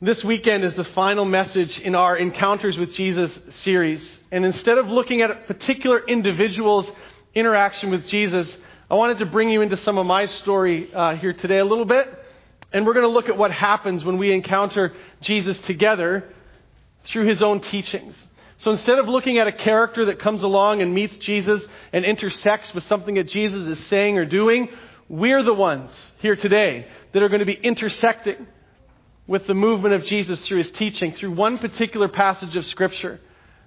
This weekend is the final message in our Encounters with Jesus series. And instead of looking at a particular individual's interaction with Jesus, I wanted to bring you into some of my story uh, here today a little bit. And we're going to look at what happens when we encounter Jesus together through his own teachings. So instead of looking at a character that comes along and meets Jesus and intersects with something that Jesus is saying or doing, we're the ones here today that are going to be intersecting with the movement of Jesus through his teaching, through one particular passage of Scripture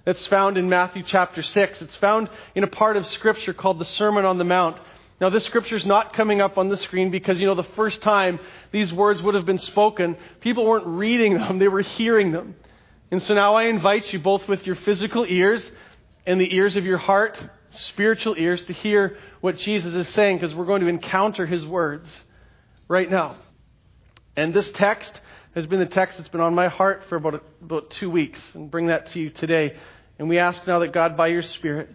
that's found in Matthew chapter 6. It's found in a part of Scripture called the Sermon on the Mount. Now, this scripture is not coming up on the screen because, you know, the first time these words would have been spoken, people weren't reading them, they were hearing them. And so now I invite you, both with your physical ears and the ears of your heart, spiritual ears, to hear what Jesus is saying because we're going to encounter his words right now. And this text has been the text that's been on my heart for about, about two weeks, and bring that to you today. And we ask now that God, by your Spirit,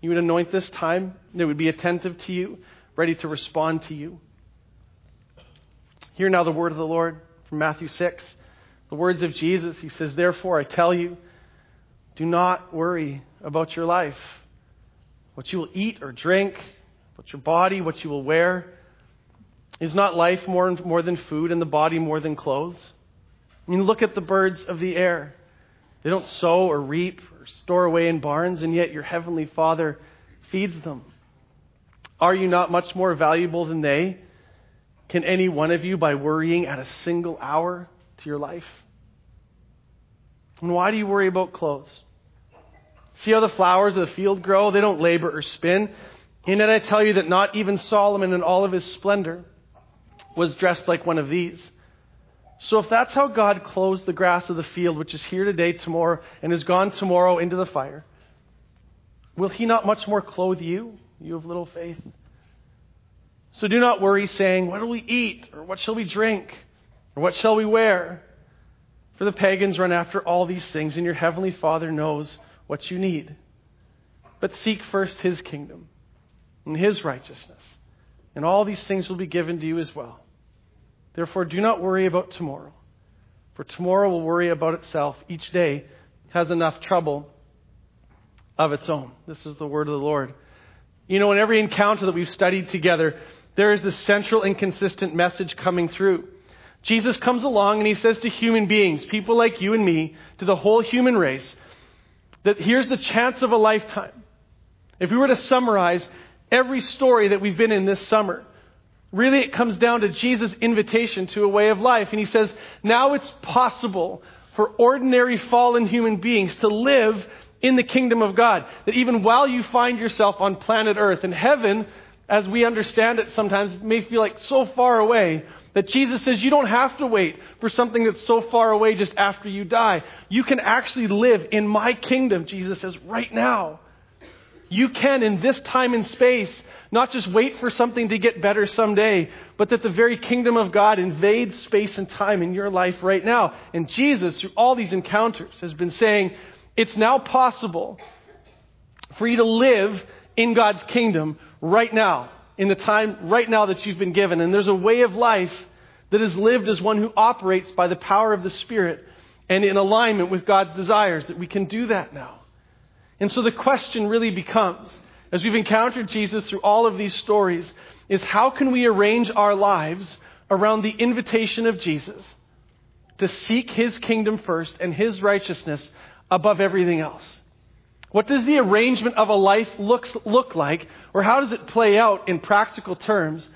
you would anoint this time, that would be attentive to you, ready to respond to you. Hear now the word of the Lord from Matthew 6. The words of Jesus. He says, Therefore, I tell you, do not worry about your life, what you will eat or drink, about your body, what you will wear. Is not life more, more than food and the body more than clothes? I mean, look at the birds of the air. They don't sow or reap or store away in barns, and yet your heavenly Father feeds them. Are you not much more valuable than they? Can any one of you, by worrying, add a single hour to your life? And why do you worry about clothes? See how the flowers of the field grow? They don't labor or spin. And yet I tell you that not even Solomon in all of his splendor was dressed like one of these. So if that's how God clothes the grass of the field, which is here today, tomorrow, and is gone tomorrow into the fire, will he not much more clothe you, you of little faith? So do not worry, saying, What will we eat? Or what shall we drink? Or what shall we wear? For the pagans run after all these things, and your heavenly Father knows what you need. But seek first his kingdom and his righteousness, and all these things will be given to you as well. Therefore, do not worry about tomorrow, for tomorrow will worry about itself. Each day has enough trouble of its own. This is the word of the Lord. You know, in every encounter that we've studied together, there is this central and consistent message coming through. Jesus comes along and he says to human beings, people like you and me, to the whole human race, that here's the chance of a lifetime. If we were to summarize every story that we've been in this summer, Really, it comes down to Jesus' invitation to a way of life. And he says, now it's possible for ordinary fallen human beings to live in the kingdom of God. That even while you find yourself on planet Earth, and heaven, as we understand it sometimes, may feel like so far away, that Jesus says you don't have to wait for something that's so far away just after you die. You can actually live in my kingdom, Jesus says, right now. You can, in this time and space, not just wait for something to get better someday, but that the very kingdom of God invades space and time in your life right now. And Jesus, through all these encounters, has been saying, it's now possible for you to live in God's kingdom right now, in the time right now that you've been given. And there's a way of life that is lived as one who operates by the power of the Spirit and in alignment with God's desires, that we can do that now. And so the question really becomes as we've encountered Jesus through all of these stories, is how can we arrange our lives around the invitation of Jesus to seek his kingdom first and his righteousness above everything else? What does the arrangement of a life looks, look like, or how does it play out in practical terms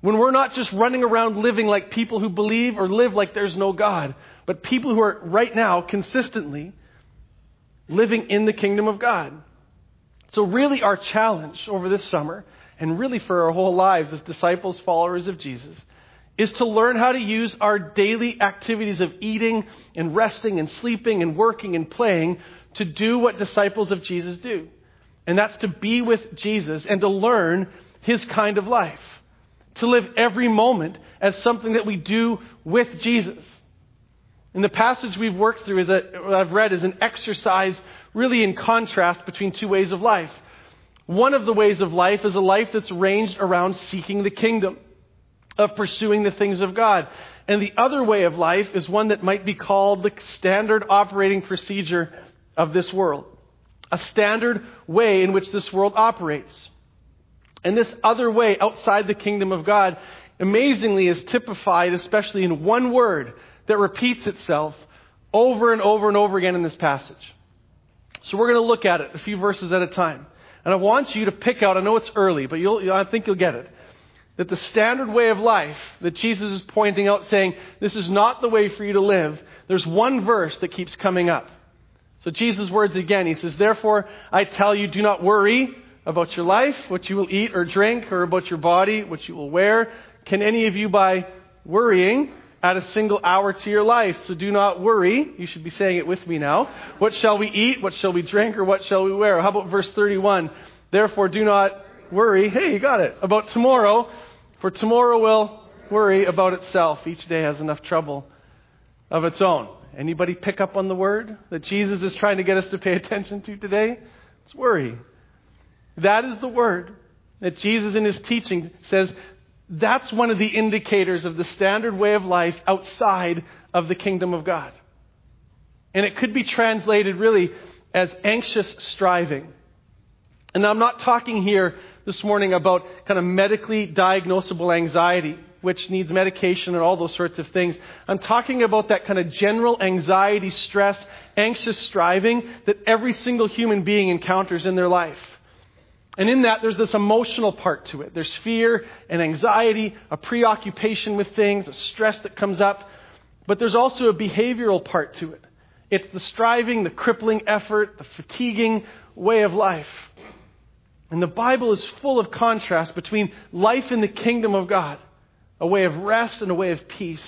when we're not just running around living like people who believe or live like there's no God, but people who are right now consistently living in the kingdom of God? So, really, our challenge over this summer, and really for our whole lives as disciples, followers of Jesus, is to learn how to use our daily activities of eating and resting and sleeping and working and playing to do what disciples of Jesus do. And that's to be with Jesus and to learn his kind of life. To live every moment as something that we do with Jesus. And the passage we've worked through, is a, I've read, is an exercise really in contrast between two ways of life. One of the ways of life is a life that's ranged around seeking the kingdom, of pursuing the things of God. And the other way of life is one that might be called the standard operating procedure of this world. A standard way in which this world operates. And this other way outside the kingdom of God, amazingly, is typified, especially in one word that repeats itself over and over and over again in this passage. So we're going to look at it a few verses at a time. And I want you to pick out, I know it's early, but you'll, I think you'll get it that the standard way of life that Jesus is pointing out, saying, this is not the way for you to live, there's one verse that keeps coming up. So Jesus' words again, he says, Therefore, I tell you, do not worry about your life, what you will eat or drink, or about your body, what you will wear. Can any of you, by worrying, add a single hour to your life? So do not worry. You should be saying it with me now. What shall we eat? What shall we drink? Or what shall we wear? How about verse 31? Therefore, do not worry. Hey, you got it. About tomorrow. For tomorrow will worry about itself. Each day has enough trouble of its own. Anybody pick up on the word that Jesus is trying to get us to pay attention to today? It's worry. That is the word that Jesus in his teaching says that's one of the indicators of the standard way of life outside of the kingdom of God. And it could be translated really as anxious striving. And I'm not talking here this morning about kind of medically diagnosable anxiety, which needs medication and all those sorts of things. I'm talking about that kind of general anxiety, stress, anxious striving that every single human being encounters in their life. And in that, there's this emotional part to it. There's fear and anxiety, a preoccupation with things, a stress that comes up. But there's also a behavioral part to it. It's the striving, the crippling effort, the fatiguing way of life. And the Bible is full of contrast between life in the kingdom of God, a way of rest and a way of peace,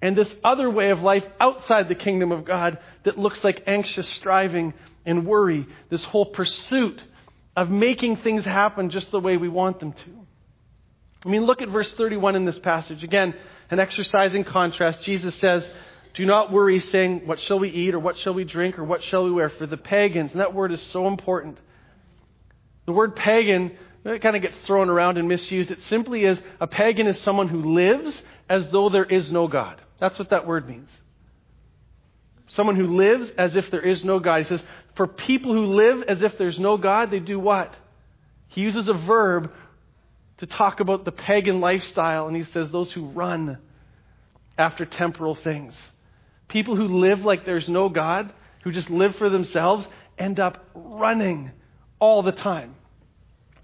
and this other way of life outside the kingdom of God that looks like anxious striving and worry, this whole pursuit of making things happen just the way we want them to. I mean, look at verse 31 in this passage. Again, an exercise in contrast. Jesus says, Do not worry, saying, What shall we eat, or what shall we drink, or what shall we wear? For the pagans, and that word is so important. The word pagan it kind of gets thrown around and misused. It simply is a pagan is someone who lives as though there is no God. That's what that word means. Someone who lives as if there is no God. He says, for people who live as if there's no God, they do what? He uses a verb to talk about the pagan lifestyle, and he says, those who run after temporal things. People who live like there's no God, who just live for themselves, end up running all the time.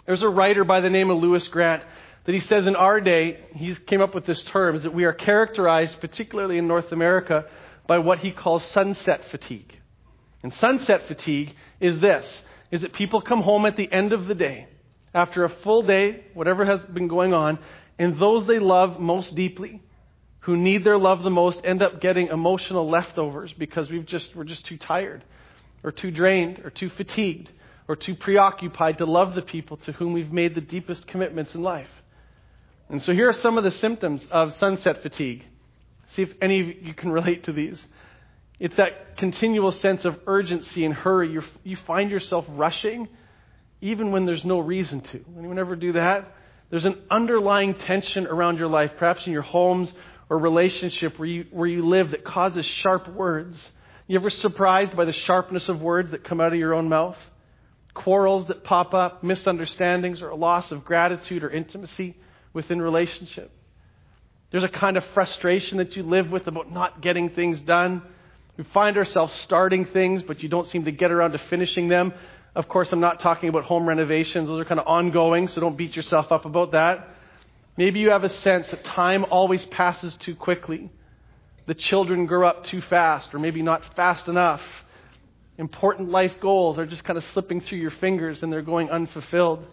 There's a writer by the name of Lewis Grant that he says in our day, he came up with this term, is that we are characterized, particularly in North America, by what he calls sunset fatigue. And sunset fatigue is this, is that people come home at the end of the day, after a full day, whatever has been going on, and those they love most deeply, who need their love the most, end up getting emotional leftovers because we've just, we're just too tired, or too drained, or too fatigued or too preoccupied to love the people to whom we've made the deepest commitments in life. And so here are some of the symptoms of sunset fatigue. See if any of you can relate to these. It's that continual sense of urgency and hurry. You're, you find yourself rushing even when there's no reason to. Anyone ever do that? There's an underlying tension around your life, perhaps in your homes or relationship where you, where you live that causes sharp words. You ever surprised by the sharpness of words that come out of your own mouth? quarrels that pop up, misunderstandings, or a loss of gratitude or intimacy within relationship. There's a kind of frustration that you live with about not getting things done. We find ourselves starting things, but you don't seem to get around to finishing them. Of course, I'm not talking about home renovations. Those are kind of ongoing, so don't beat yourself up about that. Maybe you have a sense that time always passes too quickly. The children grow up too fast, or maybe not fast enough important life goals are just kind of slipping through your fingers and they're going unfulfilled.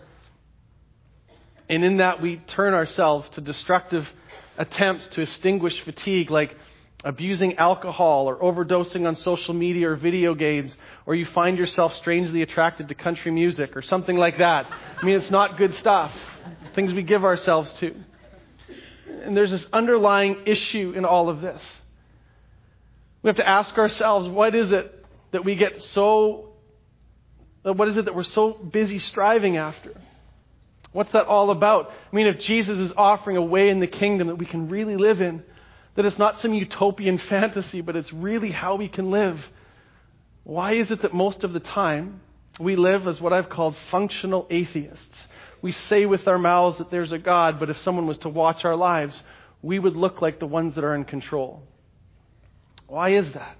And in that, we turn ourselves to destructive attempts to extinguish fatigue, like abusing alcohol or overdosing on social media or video games, or you find yourself strangely attracted to country music or something like that. I mean, it's not good stuff. Things we give ourselves to. And there's this underlying issue in all of this. We have to ask ourselves, what is it that we get so, what is it that we're so busy striving after? What's that all about? I mean, if Jesus is offering a way in the kingdom that we can really live in, That it's not some utopian fantasy, but it's really how we can live. Why is it that most of the time we live as what I've called functional atheists? We say with our mouths that there's a God, but if someone was to watch our lives, we would look like the ones that are in control. Why is that?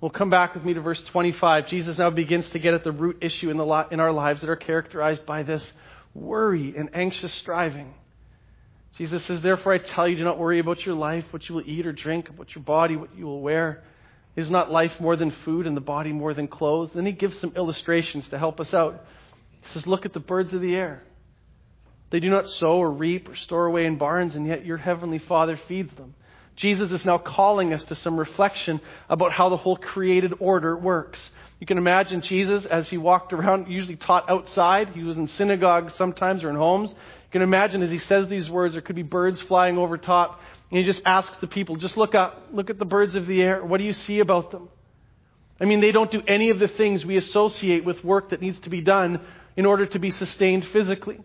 Well, come back with me to verse 25. Jesus now begins to get at the root issue in, the in our lives that are characterized by this worry and anxious striving. Jesus says, Therefore I tell you, do not worry about your life, what you will eat or drink, about your body, what you will wear. Is not life more than food and the body more than clothes? Then he gives some illustrations to help us out. He says, Look at the birds of the air. They do not sow or reap or store away in barns, and yet your heavenly Father feeds them. Jesus is now calling us to some reflection about how the whole created order works. You can imagine Jesus as he walked around, usually taught outside. He was in synagogues sometimes or in homes. Can imagine as he says these words, there could be birds flying over top. And he just asks the people, just look up, look at the birds of the air. What do you see about them? I mean, they don't do any of the things we associate with work that needs to be done in order to be sustained physically.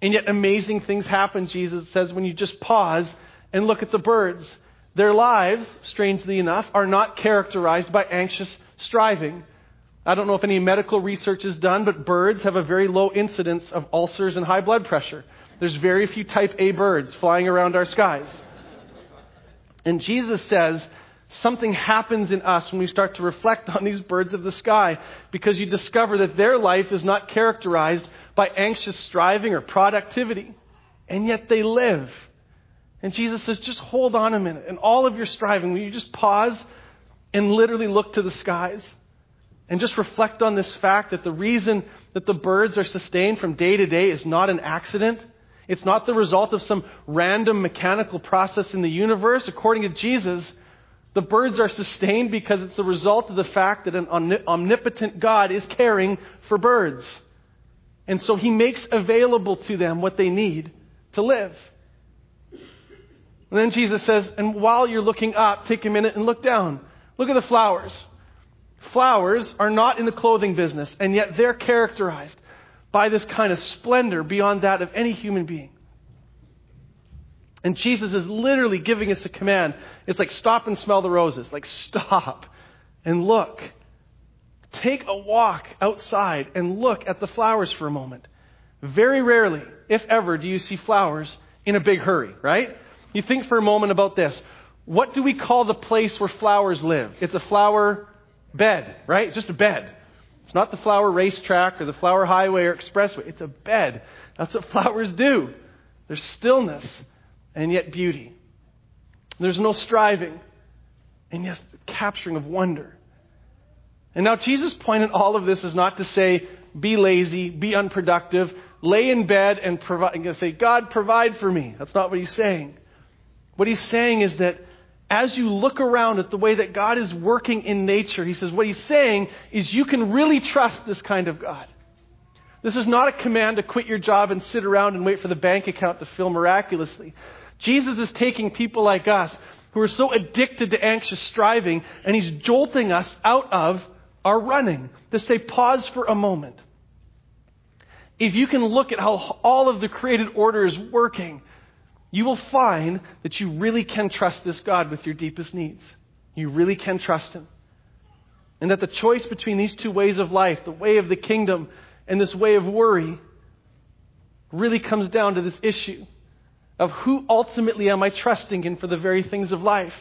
And yet, amazing things happen, Jesus says, when you just pause and look at the birds. Their lives, strangely enough, are not characterized by anxious striving. I don't know if any medical research is done, but birds have a very low incidence of ulcers and high blood pressure. There's very few type A birds flying around our skies. And Jesus says something happens in us when we start to reflect on these birds of the sky because you discover that their life is not characterized by anxious striving or productivity. And yet they live. And Jesus says, just hold on a minute. And all of your striving, will you just pause and literally look to the skies? And just reflect on this fact that the reason that the birds are sustained from day to day is not an accident. It's not the result of some random mechanical process in the universe. According to Jesus, the birds are sustained because it's the result of the fact that an omnipotent God is caring for birds. And so he makes available to them what they need to live. And then Jesus says, and while you're looking up, take a minute and look down. Look at the flowers. Flowers are not in the clothing business, and yet they're characterized by this kind of splendor beyond that of any human being. And Jesus is literally giving us a command. It's like, stop and smell the roses. Like, stop and look. Take a walk outside and look at the flowers for a moment. Very rarely, if ever, do you see flowers in a big hurry, right? You think for a moment about this. What do we call the place where flowers live? It's a flower bed, right? Just a bed. It's not the flower racetrack or the flower highway or expressway. It's a bed. That's what flowers do. There's stillness and yet beauty. There's no striving and yes, capturing of wonder. And now Jesus' point in all of this is not to say, be lazy, be unproductive, lay in bed and provide, and say, God, provide for me. That's not what he's saying. What he's saying is that as you look around at the way that God is working in nature, he says, what he's saying is you can really trust this kind of God. This is not a command to quit your job and sit around and wait for the bank account to fill miraculously. Jesus is taking people like us who are so addicted to anxious striving and he's jolting us out of our running to say, pause for a moment. If you can look at how all of the created order is working, you will find that you really can trust this God with your deepest needs. You really can trust Him. And that the choice between these two ways of life, the way of the kingdom and this way of worry, really comes down to this issue of who ultimately am I trusting in for the very things of life.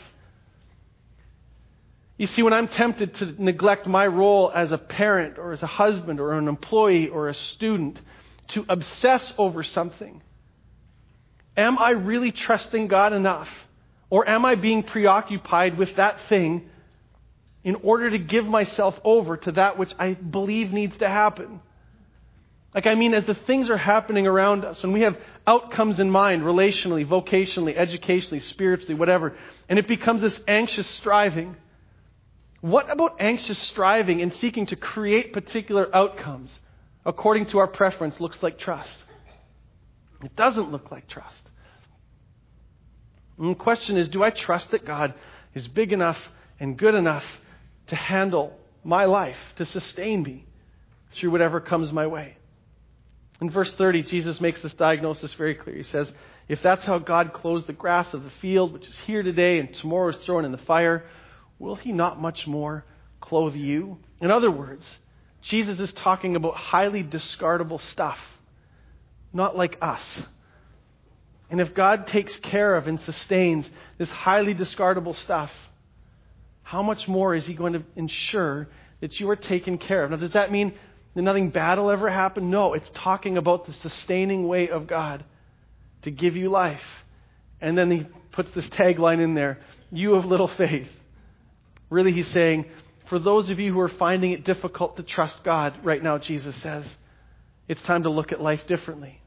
You see, when I'm tempted to neglect my role as a parent or as a husband or an employee or a student, to obsess over something, Am I really trusting God enough? Or am I being preoccupied with that thing in order to give myself over to that which I believe needs to happen? Like, I mean, as the things are happening around us, and we have outcomes in mind, relationally, vocationally, educationally, spiritually, whatever, and it becomes this anxious striving. What about anxious striving and seeking to create particular outcomes according to our preference looks like trust? It doesn't look like trust. And the question is do I trust that God is big enough and good enough to handle my life, to sustain me through whatever comes my way? In verse 30, Jesus makes this diagnosis very clear. He says, If that's how God clothes the grass of the field, which is here today and tomorrow is thrown in the fire, will he not much more clothe you? In other words, Jesus is talking about highly discardable stuff, not like us. And if God takes care of and sustains this highly discardable stuff, how much more is He going to ensure that you are taken care of? Now, does that mean that nothing bad will ever happen? No, it's talking about the sustaining way of God to give you life. And then He puts this tagline in there You have little faith. Really, He's saying, for those of you who are finding it difficult to trust God right now, Jesus says, it's time to look at life differently.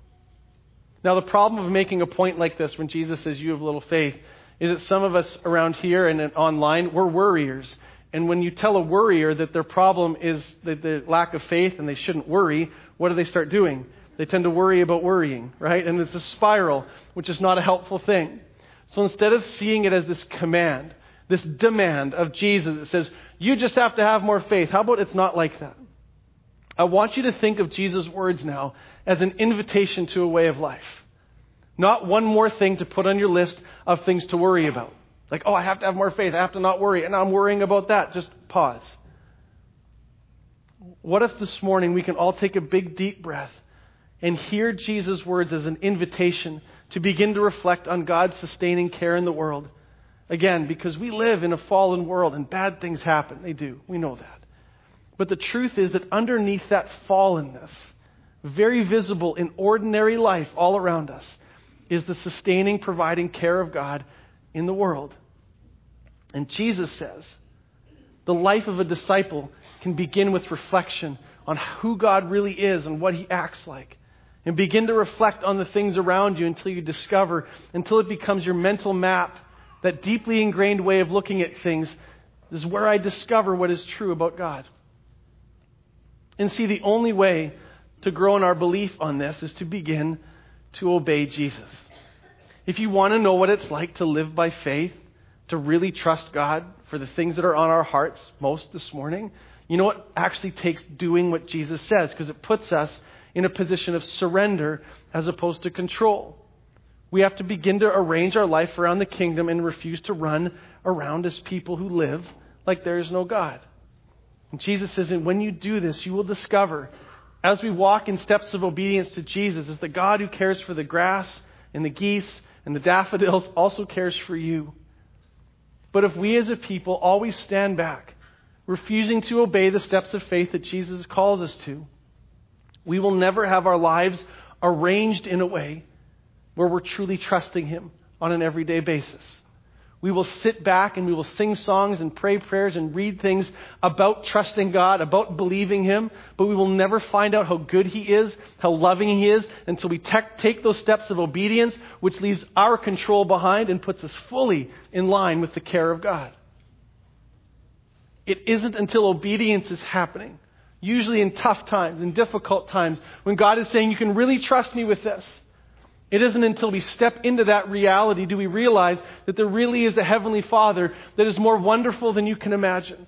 Now, the problem of making a point like this when Jesus says you have little faith is that some of us around here and online, we're worriers. And when you tell a worrier that their problem is the lack of faith and they shouldn't worry, what do they start doing? They tend to worry about worrying, right? And it's a spiral, which is not a helpful thing. So instead of seeing it as this command, this demand of Jesus that says, you just have to have more faith, how about it's not like that? I want you to think of Jesus' words now as an invitation to a way of life. Not one more thing to put on your list of things to worry about. Like, oh, I have to have more faith. I have to not worry. And I'm worrying about that. Just pause. What if this morning we can all take a big, deep breath and hear Jesus' words as an invitation to begin to reflect on God's sustaining care in the world? Again, because we live in a fallen world and bad things happen. They do. We know that. But the truth is that underneath that fallenness, very visible in ordinary life all around us, is the sustaining, providing care of God in the world. And Jesus says the life of a disciple can begin with reflection on who God really is and what he acts like. And begin to reflect on the things around you until you discover, until it becomes your mental map, that deeply ingrained way of looking at things is where I discover what is true about God. And see, the only way to grow in our belief on this is to begin to obey Jesus. If you want to know what it's like to live by faith, to really trust God for the things that are on our hearts most this morning, you know what actually takes doing what Jesus says because it puts us in a position of surrender as opposed to control. We have to begin to arrange our life around the kingdom and refuse to run around as people who live like there is no God. And Jesus says, and when you do this, you will discover, as we walk in steps of obedience to Jesus, as the God who cares for the grass and the geese and the daffodils also cares for you. But if we as a people always stand back, refusing to obey the steps of faith that Jesus calls us to, we will never have our lives arranged in a way where we're truly trusting Him on an everyday basis. We will sit back and we will sing songs and pray prayers and read things about trusting God, about believing Him, but we will never find out how good He is, how loving He is, until we te- take those steps of obedience, which leaves our control behind and puts us fully in line with the care of God. It isn't until obedience is happening, usually in tough times, in difficult times, when God is saying, You can really trust me with this it isn't until we step into that reality do we realize that there really is a Heavenly Father that is more wonderful than you can imagine.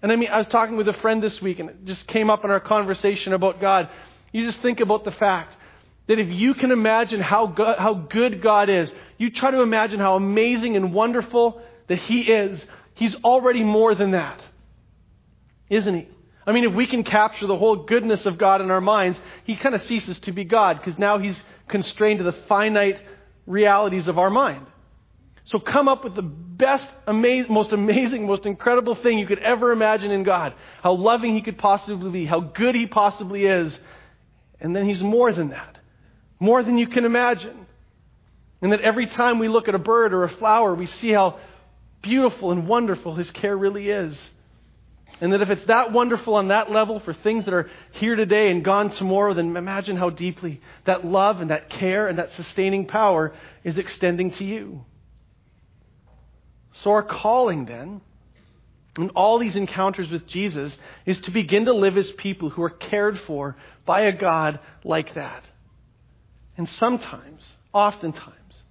And I mean, I was talking with a friend this week, and it just came up in our conversation about God. You just think about the fact that if you can imagine how, go- how good God is, you try to imagine how amazing and wonderful that He is. He's already more than that, isn't He? I mean, if we can capture the whole goodness of God in our minds, he kind of ceases to be God because now he's constrained to the finite realities of our mind. So come up with the best, amazing, most amazing, most incredible thing you could ever imagine in God. How loving he could possibly be, how good he possibly is. And then he's more than that. More than you can imagine. And that every time we look at a bird or a flower, we see how beautiful and wonderful his care really is. And that if it's that wonderful on that level for things that are here today and gone tomorrow, then imagine how deeply that love and that care and that sustaining power is extending to you. So, our calling then, in all these encounters with Jesus, is to begin to live as people who are cared for by a God like that. And sometimes, oftentimes,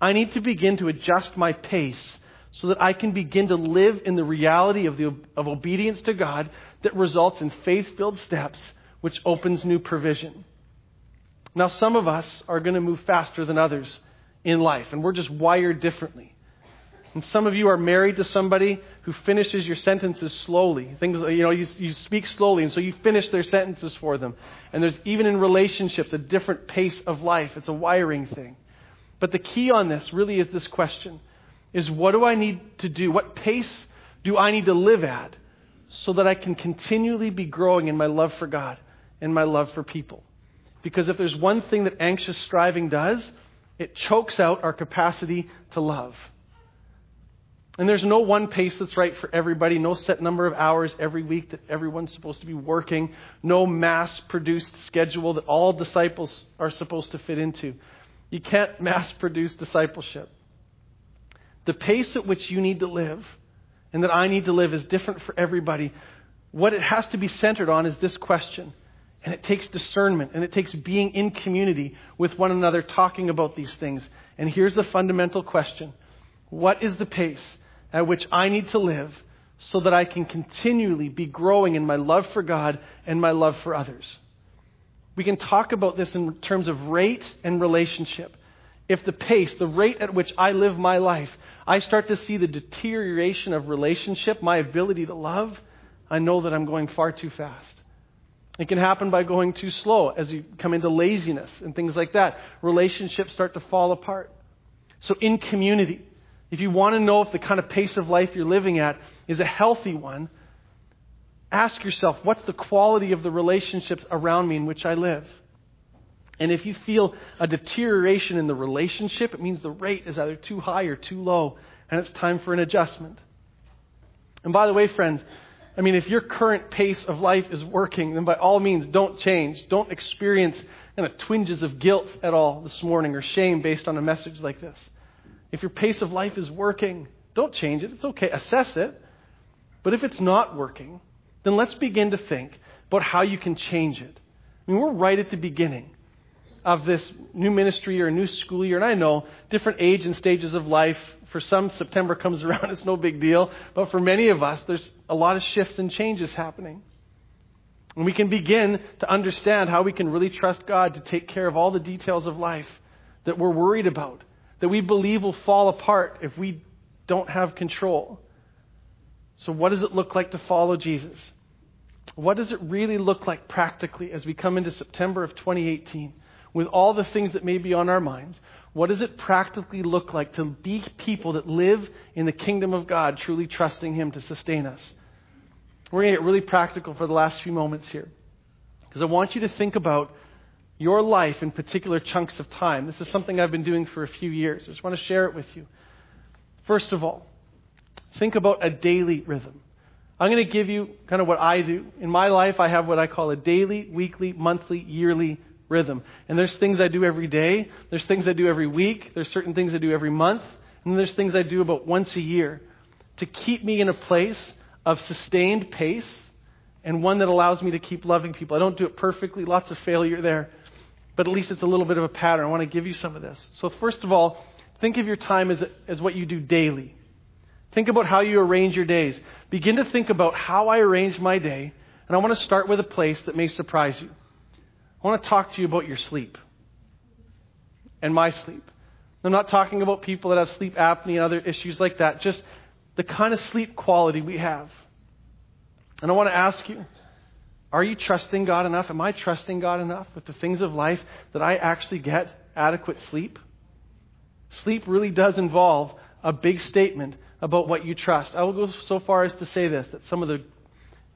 I need to begin to adjust my pace so that I can begin to live in the reality of, the, of obedience to God that results in faith filled steps which opens new provision. Now, some of us are going to move faster than others in life, and we're just wired differently. And some of you are married to somebody who finishes your sentences slowly. Things, you know, you, you speak slowly, and so you finish their sentences for them. And there's even in relationships a different pace of life. It's a wiring thing. But the key on this really is this question is what do I need to do? What pace do I need to live at so that I can continually be growing in my love for God and my love for people? Because if there's one thing that anxious striving does, it chokes out our capacity to love. And there's no one pace that's right for everybody, no set number of hours every week that everyone's supposed to be working, no mass produced schedule that all disciples are supposed to fit into. You can't mass produce discipleship. The pace at which you need to live and that I need to live is different for everybody. What it has to be centered on is this question. And it takes discernment and it takes being in community with one another talking about these things. And here's the fundamental question What is the pace at which I need to live so that I can continually be growing in my love for God and my love for others? We can talk about this in terms of rate and relationship. If the pace, the rate at which I live my life, I start to see the deterioration of relationship, my ability to love, I know that I'm going far too fast. It can happen by going too slow as you come into laziness and things like that. Relationships start to fall apart. So, in community, if you want to know if the kind of pace of life you're living at is a healthy one, ask yourself what's the quality of the relationships around me in which I live? And if you feel a deterioration in the relationship, it means the rate is either too high or too low, and it's time for an adjustment. And by the way, friends, I mean, if your current pace of life is working, then by all means, don't change. Don't experience kind of twinges of guilt at all this morning or shame based on a message like this. If your pace of life is working, don't change it. It's okay. Assess it. But if it's not working, then let's begin to think about how you can change it. I mean, we're right at the beginning of this new ministry or new school year. And I know different age and stages of life. For some, September comes around, it's no big deal. But for many of us, there's a lot of shifts and changes happening. And we can begin to understand how we can really trust God to take care of all the details of life that we're worried about, that we believe will fall apart if we don't have control. So, what does it look like to follow Jesus? What does it really look like practically as we come into September of 2018? With all the things that may be on our minds, what does it practically look like to be people that live in the kingdom of God, truly trusting Him to sustain us? We're going to get really practical for the last few moments here. Because I want you to think about your life in particular chunks of time. This is something I've been doing for a few years. I just want to share it with you. First of all, think about a daily rhythm. I'm going to give you kind of what I do. In my life, I have what I call a daily, weekly, monthly, yearly rhythm. And there's things I do every day, there's things I do every week, there's certain things I do every month, and there's things I do about once a year to keep me in a place of sustained pace and one that allows me to keep loving people. I don't do it perfectly, lots of failure there, but at least it's a little bit of a pattern. I want to give you some of this. So, first of all, think of your time as, as what you do daily. Think about how you arrange your days. Begin to think about how I arrange my day, and I want to start with a place that may surprise you. I want to talk to you about your sleep and my sleep. I'm not talking about people that have sleep apnea and other issues like that, just the kind of sleep quality we have. And I want to ask you are you trusting God enough? Am I trusting God enough with the things of life that I actually get adequate sleep? Sleep really does involve a big statement about what you trust. I will go so far as to say this that some of the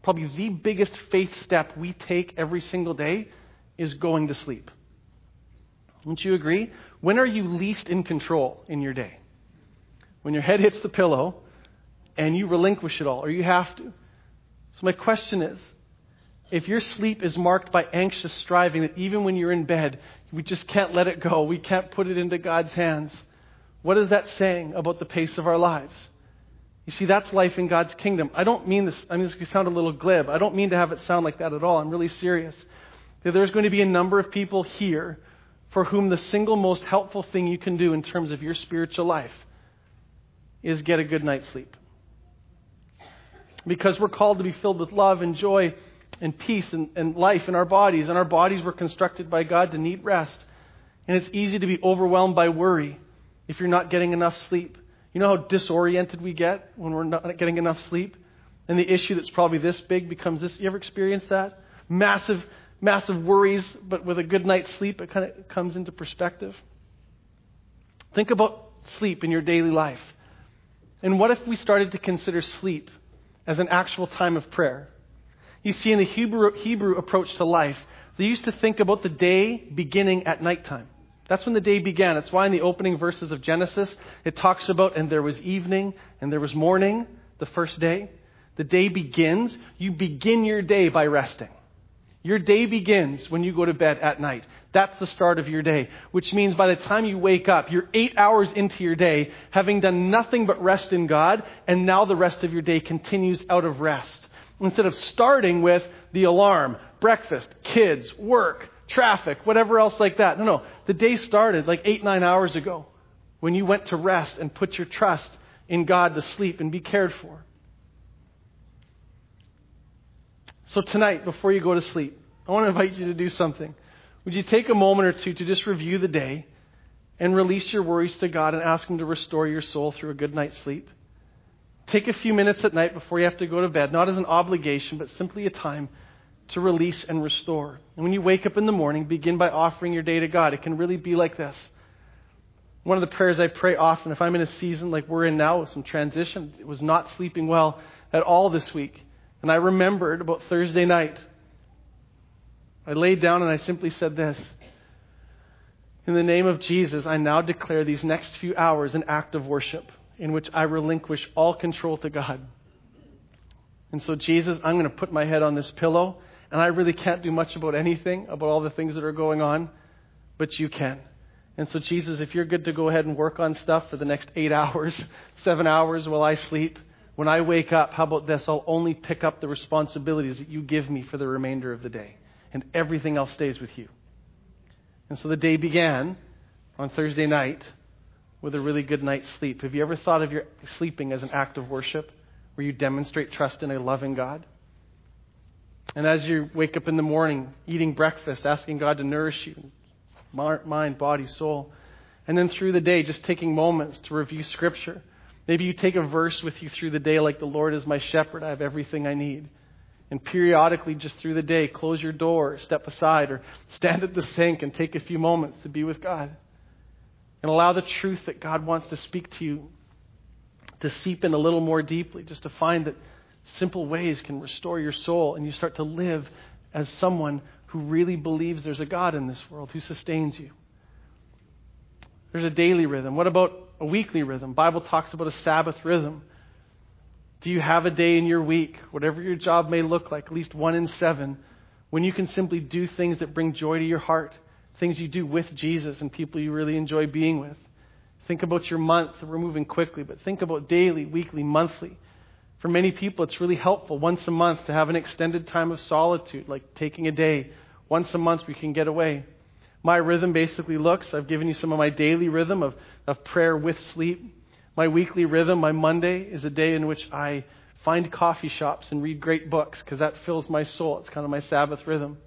probably the biggest faith step we take every single day is going to sleep. Wouldn't you agree? When are you least in control in your day? When your head hits the pillow and you relinquish it all, or you have to. So, my question is if your sleep is marked by anxious striving, that even when you're in bed, we just can't let it go, we can't put it into God's hands, what is that saying about the pace of our lives? You see, that's life in God's kingdom. I don't mean this, I mean, this can sound a little glib. I don't mean to have it sound like that at all. I'm really serious that there's going to be a number of people here for whom the single most helpful thing you can do in terms of your spiritual life is get a good night's sleep. Because we're called to be filled with love and joy and peace and, and life in our bodies, and our bodies were constructed by God to need rest. And it's easy to be overwhelmed by worry if you're not getting enough sleep. You know how disoriented we get when we're not getting enough sleep? And the issue that's probably this big becomes this. You ever experienced that? Massive, massive worries, but with a good night's sleep, it kind of comes into perspective. Think about sleep in your daily life. And what if we started to consider sleep as an actual time of prayer? You see, in the Hebrew, Hebrew approach to life, they used to think about the day beginning at nighttime. That's when the day began. That's why in the opening verses of Genesis, it talks about, and there was evening, and there was morning, the first day. The day begins. You begin your day by resting. Your day begins when you go to bed at night. That's the start of your day, which means by the time you wake up, you're eight hours into your day, having done nothing but rest in God, and now the rest of your day continues out of rest. Instead of starting with the alarm, breakfast, kids, work, traffic, whatever else like that. No, no. The day started like eight, nine hours ago when you went to rest and put your trust in God to sleep and be cared for. So tonight, before you go to sleep, I want to invite you to do something. Would you take a moment or two to just review the day and release your worries to God and ask Him to restore your soul through a good night's sleep? Take a few minutes at night before you have to go to bed, not as an obligation, but simply a time to release and restore. And when you wake up in the morning, begin by offering your day to God. It can really be like this. One of the prayers I pray often, if I'm in a season like we're in now with some transition, it was not sleeping well at all this week. And I remembered about Thursday night. I laid down and I simply said this In the name of Jesus, I now declare these next few hours an act of worship in which I relinquish all control to God. And so, Jesus, I'm going to put my head on this pillow and I really can't do much about anything, about all the things that are going on, but you can. And so, Jesus, if you're good to go ahead and work on stuff for the next eight hours, seven hours while I sleep, when I wake up, how about this? I'll only pick up the responsibilities that you give me for the remainder of the day, and everything else stays with you. And so the day began on Thursday night with a really good night's sleep. Have you ever thought of your sleeping as an act of worship where you demonstrate trust in a loving God? And as you wake up in the morning, eating breakfast, asking God to nourish you, mind, body, soul. And then through the day, just taking moments to review Scripture. Maybe you take a verse with you through the day, like, The Lord is my shepherd, I have everything I need. And periodically, just through the day, close your door, step aside, or stand at the sink and take a few moments to be with God. And allow the truth that God wants to speak to you to seep in a little more deeply, just to find that simple ways can restore your soul, and you start to live as someone who really believes there's a God in this world who sustains you. There's a daily rhythm. What about a weekly rhythm? Bible talks about a Sabbath rhythm. Do you have a day in your week, whatever your job may look like, at least one in seven, when you can simply do things that bring joy to your heart, things you do with Jesus and people you really enjoy being with? Think about your month. We're moving quickly, but think about daily, weekly, monthly. For many people, it's really helpful once a month to have an extended time of solitude, like taking a day. Once a month, we can get away. My rhythm basically looks I've given you some of my daily rhythm of, of prayer with sleep. My weekly rhythm, my Monday, is a day in which I find coffee shops and read great books because that fills my soul. It's kind of my Sabbath rhythm.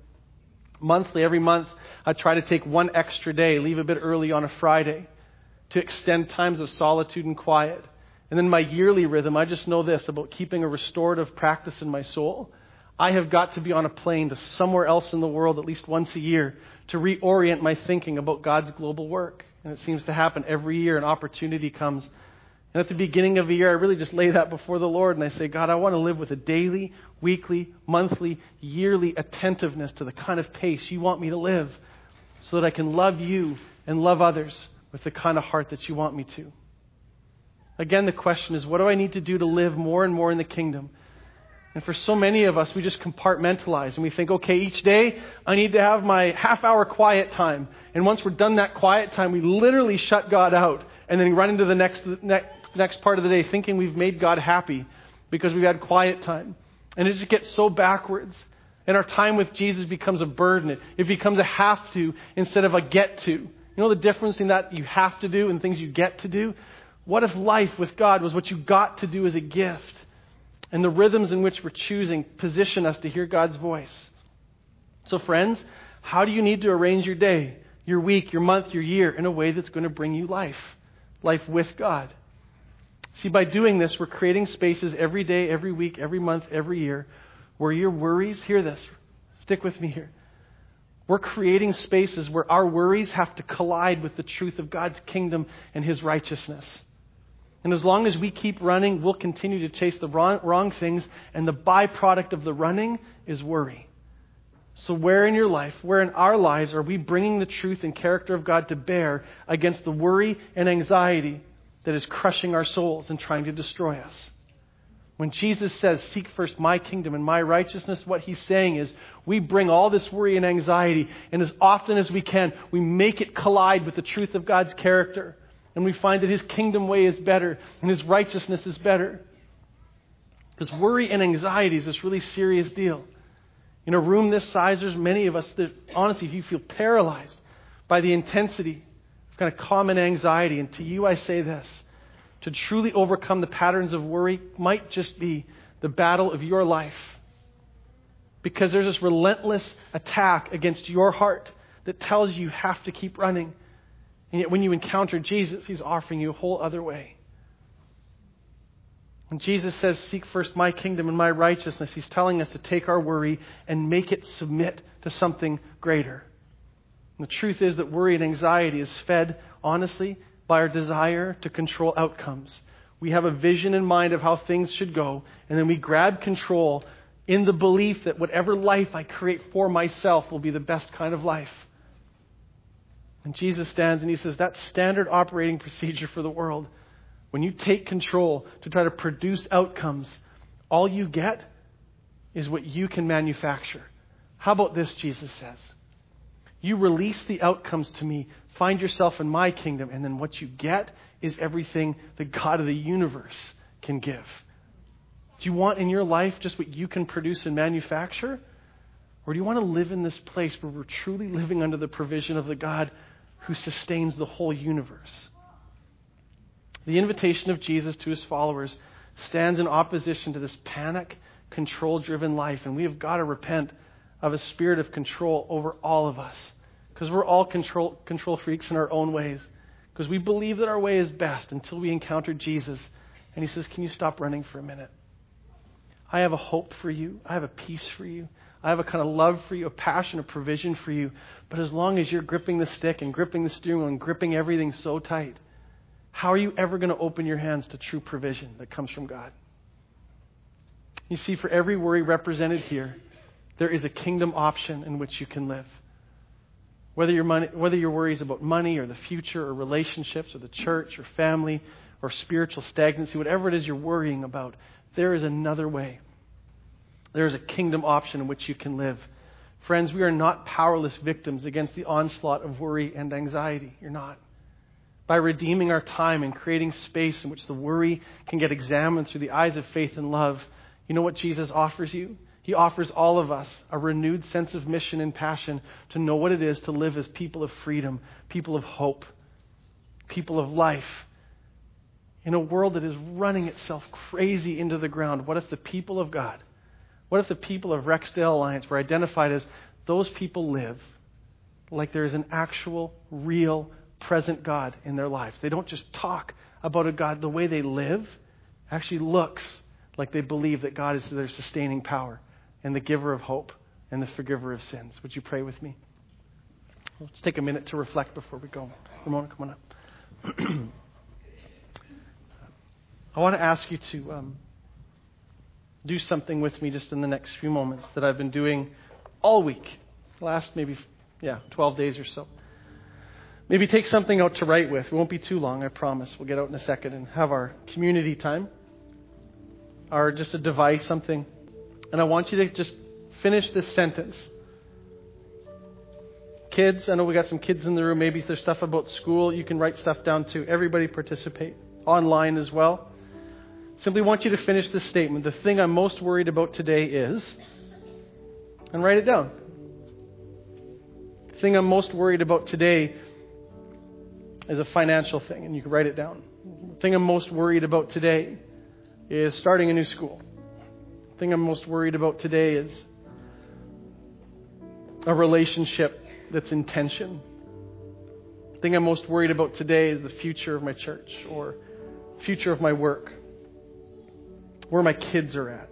Monthly, every month, I try to take one extra day, leave a bit early on a Friday to extend times of solitude and quiet. And then my yearly rhythm, I just know this about keeping a restorative practice in my soul. I have got to be on a plane to somewhere else in the world at least once a year to reorient my thinking about God's global work. And it seems to happen every year, an opportunity comes. And at the beginning of the year, I really just lay that before the Lord and I say, God, I want to live with a daily, weekly, monthly, yearly attentiveness to the kind of pace you want me to live so that I can love you and love others with the kind of heart that you want me to. Again, the question is what do I need to do to live more and more in the kingdom? And for so many of us, we just compartmentalize and we think, okay, each day I need to have my half hour quiet time. And once we're done that quiet time, we literally shut God out and then run into the next, next, next part of the day thinking we've made God happy because we've had quiet time. And it just gets so backwards. And our time with Jesus becomes a burden. It, it becomes a have to instead of a get to. You know the difference between that you have to do and things you get to do? What if life with God was what you got to do as a gift? And the rhythms in which we're choosing position us to hear God's voice. So, friends, how do you need to arrange your day, your week, your month, your year in a way that's going to bring you life? Life with God. See, by doing this, we're creating spaces every day, every week, every month, every year where your worries, hear this, stick with me here. We're creating spaces where our worries have to collide with the truth of God's kingdom and His righteousness. And as long as we keep running, we'll continue to chase the wrong, wrong things, and the byproduct of the running is worry. So, where in your life, where in our lives are we bringing the truth and character of God to bear against the worry and anxiety that is crushing our souls and trying to destroy us? When Jesus says, Seek first my kingdom and my righteousness, what he's saying is, we bring all this worry and anxiety, and as often as we can, we make it collide with the truth of God's character. And we find that his kingdom way is better and his righteousness is better. Because worry and anxiety is this really serious deal. In a room this size, there's many of us that, honestly, if you feel paralyzed by the intensity of kind of common anxiety. And to you, I say this to truly overcome the patterns of worry might just be the battle of your life. Because there's this relentless attack against your heart that tells you you have to keep running. And yet, when you encounter Jesus, He's offering you a whole other way. When Jesus says, Seek first my kingdom and my righteousness, He's telling us to take our worry and make it submit to something greater. And the truth is that worry and anxiety is fed, honestly, by our desire to control outcomes. We have a vision in mind of how things should go, and then we grab control in the belief that whatever life I create for myself will be the best kind of life. And Jesus stands and he says, That's standard operating procedure for the world. When you take control to try to produce outcomes, all you get is what you can manufacture. How about this, Jesus says? You release the outcomes to me Find yourself in my kingdom, and then what you get is everything the God of the universe can give. Do you want in your life just what you can produce and manufacture? Or do you want to live in this place where we're truly living under the provision of the God who sustains the whole universe? The invitation of Jesus to his followers stands in opposition to this panic, control driven life, and we have got to repent of a spirit of control over all of us. Because we're all control, control freaks in our own ways. Because we believe that our way is best until we encounter Jesus. And he says, Can you stop running for a minute? I have a hope for you. I have a peace for you. I have a kind of love for you, a passion, a provision for you. But as long as you're gripping the stick and gripping the steering wheel and gripping everything so tight, how are you ever going to open your hands to true provision that comes from God? You see, for every worry represented here, there is a kingdom option in which you can live. Whether your, money, whether your worries about money or the future or relationships or the church or family or spiritual stagnancy, whatever it is you're worrying about, there is another way. There is a kingdom option in which you can live. Friends, we are not powerless victims against the onslaught of worry and anxiety. You're not. By redeeming our time and creating space in which the worry can get examined through the eyes of faith and love, you know what Jesus offers you? He offers all of us a renewed sense of mission and passion to know what it is to live as people of freedom, people of hope, people of life. In a world that is running itself crazy into the ground, what if the people of God, what if the people of Rexdale Alliance were identified as those people live like there is an actual, real, present God in their lives? They don't just talk about a God, the way they live actually looks like they believe that God is their sustaining power and the giver of hope and the forgiver of sins. Would you pray with me? Let's take a minute to reflect before we go. Ramona, come on up. I want to ask you to um, do something with me just in the next few moments that I've been doing all week, last maybe, yeah, 12 days or so. Maybe take something out to write with. It won't be too long, I promise. We'll get out in a second and have our community time. Or just a device, something and I want you to just finish this sentence. Kids, I know we got some kids in the room. Maybe if there's stuff about school, you can write stuff down too. Everybody participate online as well. Simply want you to finish this statement. The thing I'm most worried about today is, and write it down. The thing I'm most worried about today is a financial thing, and you can write it down. The thing I'm most worried about today is starting a new school. The thing I'm most worried about today is a relationship that's in tension. The thing I'm most worried about today is the future of my church or future of my work, where my kids are at,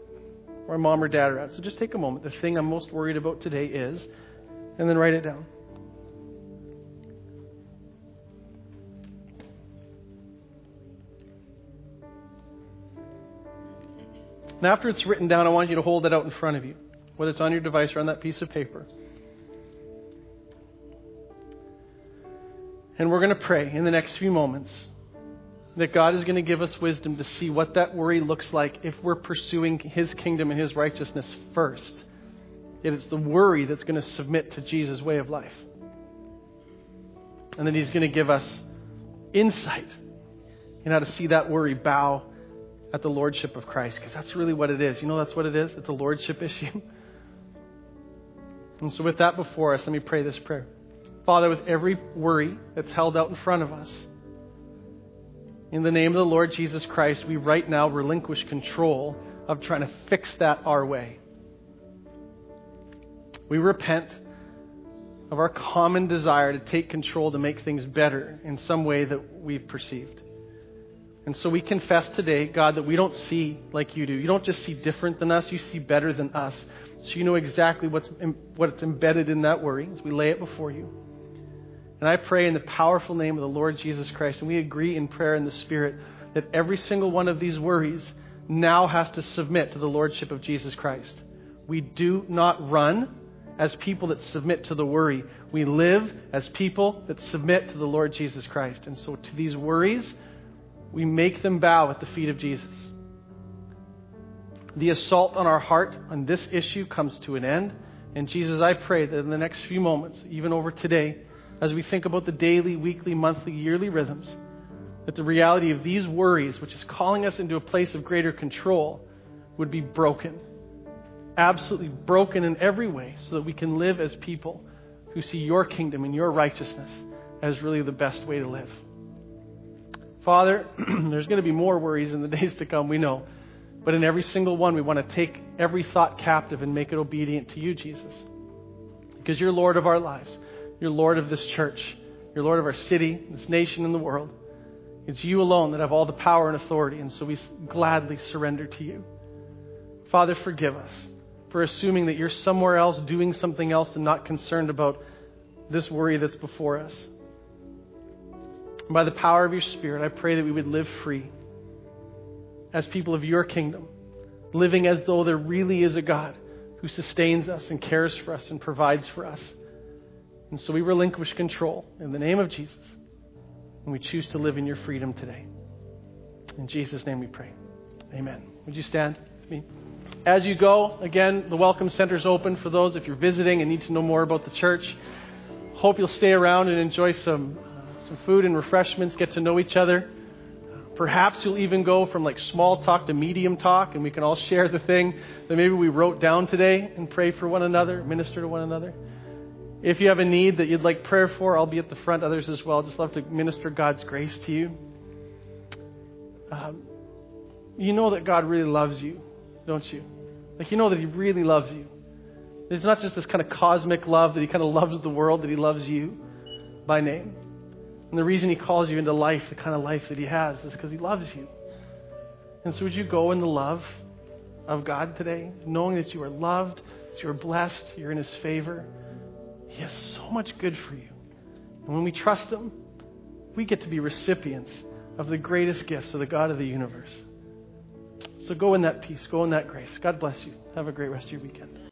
where mom or dad are at. So just take a moment. The thing I'm most worried about today is, and then write it down. And after it's written down, I want you to hold it out in front of you, whether it's on your device or on that piece of paper. And we're going to pray in the next few moments that God is going to give us wisdom to see what that worry looks like if we're pursuing His kingdom and His righteousness first. Yet it's the worry that's going to submit to Jesus' way of life. And then He's going to give us insight in how to see that worry bow at the lordship of Christ, because that's really what it is. You know, that's what it is. It's a lordship issue. And so, with that before us, let me pray this prayer. Father, with every worry that's held out in front of us, in the name of the Lord Jesus Christ, we right now relinquish control of trying to fix that our way. We repent of our common desire to take control to make things better in some way that we've perceived. And so we confess today, God, that we don't see like you do. You don't just see different than us, you see better than us. So you know exactly what's, what's embedded in that worry as we lay it before you. And I pray in the powerful name of the Lord Jesus Christ, and we agree in prayer in the Spirit that every single one of these worries now has to submit to the Lordship of Jesus Christ. We do not run as people that submit to the worry. We live as people that submit to the Lord Jesus Christ. And so to these worries, we make them bow at the feet of Jesus. The assault on our heart on this issue comes to an end. And Jesus, I pray that in the next few moments, even over today, as we think about the daily, weekly, monthly, yearly rhythms, that the reality of these worries, which is calling us into a place of greater control, would be broken. Absolutely broken in every way, so that we can live as people who see your kingdom and your righteousness as really the best way to live. Father, there's going to be more worries in the days to come, we know. But in every single one, we want to take every thought captive and make it obedient to you, Jesus. Because you're Lord of our lives. You're Lord of this church. You're Lord of our city, this nation, and the world. It's you alone that have all the power and authority, and so we gladly surrender to you. Father, forgive us for assuming that you're somewhere else doing something else and not concerned about this worry that's before us. And by the power of your Spirit, I pray that we would live free as people of your kingdom, living as though there really is a God who sustains us and cares for us and provides for us. And so we relinquish control in the name of Jesus. And we choose to live in your freedom today. In Jesus' name we pray. Amen. Would you stand with me? As you go, again, the Welcome Center is open for those if you're visiting and need to know more about the church. Hope you'll stay around and enjoy some uh, some food and refreshments, get to know each other. Perhaps you'll even go from like small talk to medium talk, and we can all share the thing that maybe we wrote down today and pray for one another, minister to one another. If you have a need that you'd like prayer for, I'll be at the front, others as well. Just love to minister God's grace to you. Um, you know that God really loves you, don't you? Like, you know that He really loves you. It's not just this kind of cosmic love that He kind of loves the world, that He loves you by name. And the reason He calls you into life, the kind of life that He has, is because He loves you. And so, would you go in the love of God today, knowing that you are loved, that you are blessed, you're in His favor? He has so much good for you. And when we trust Him, we get to be recipients of the greatest gifts of the God of the universe. So go in that peace, go in that grace. God bless you. Have a great rest of your weekend.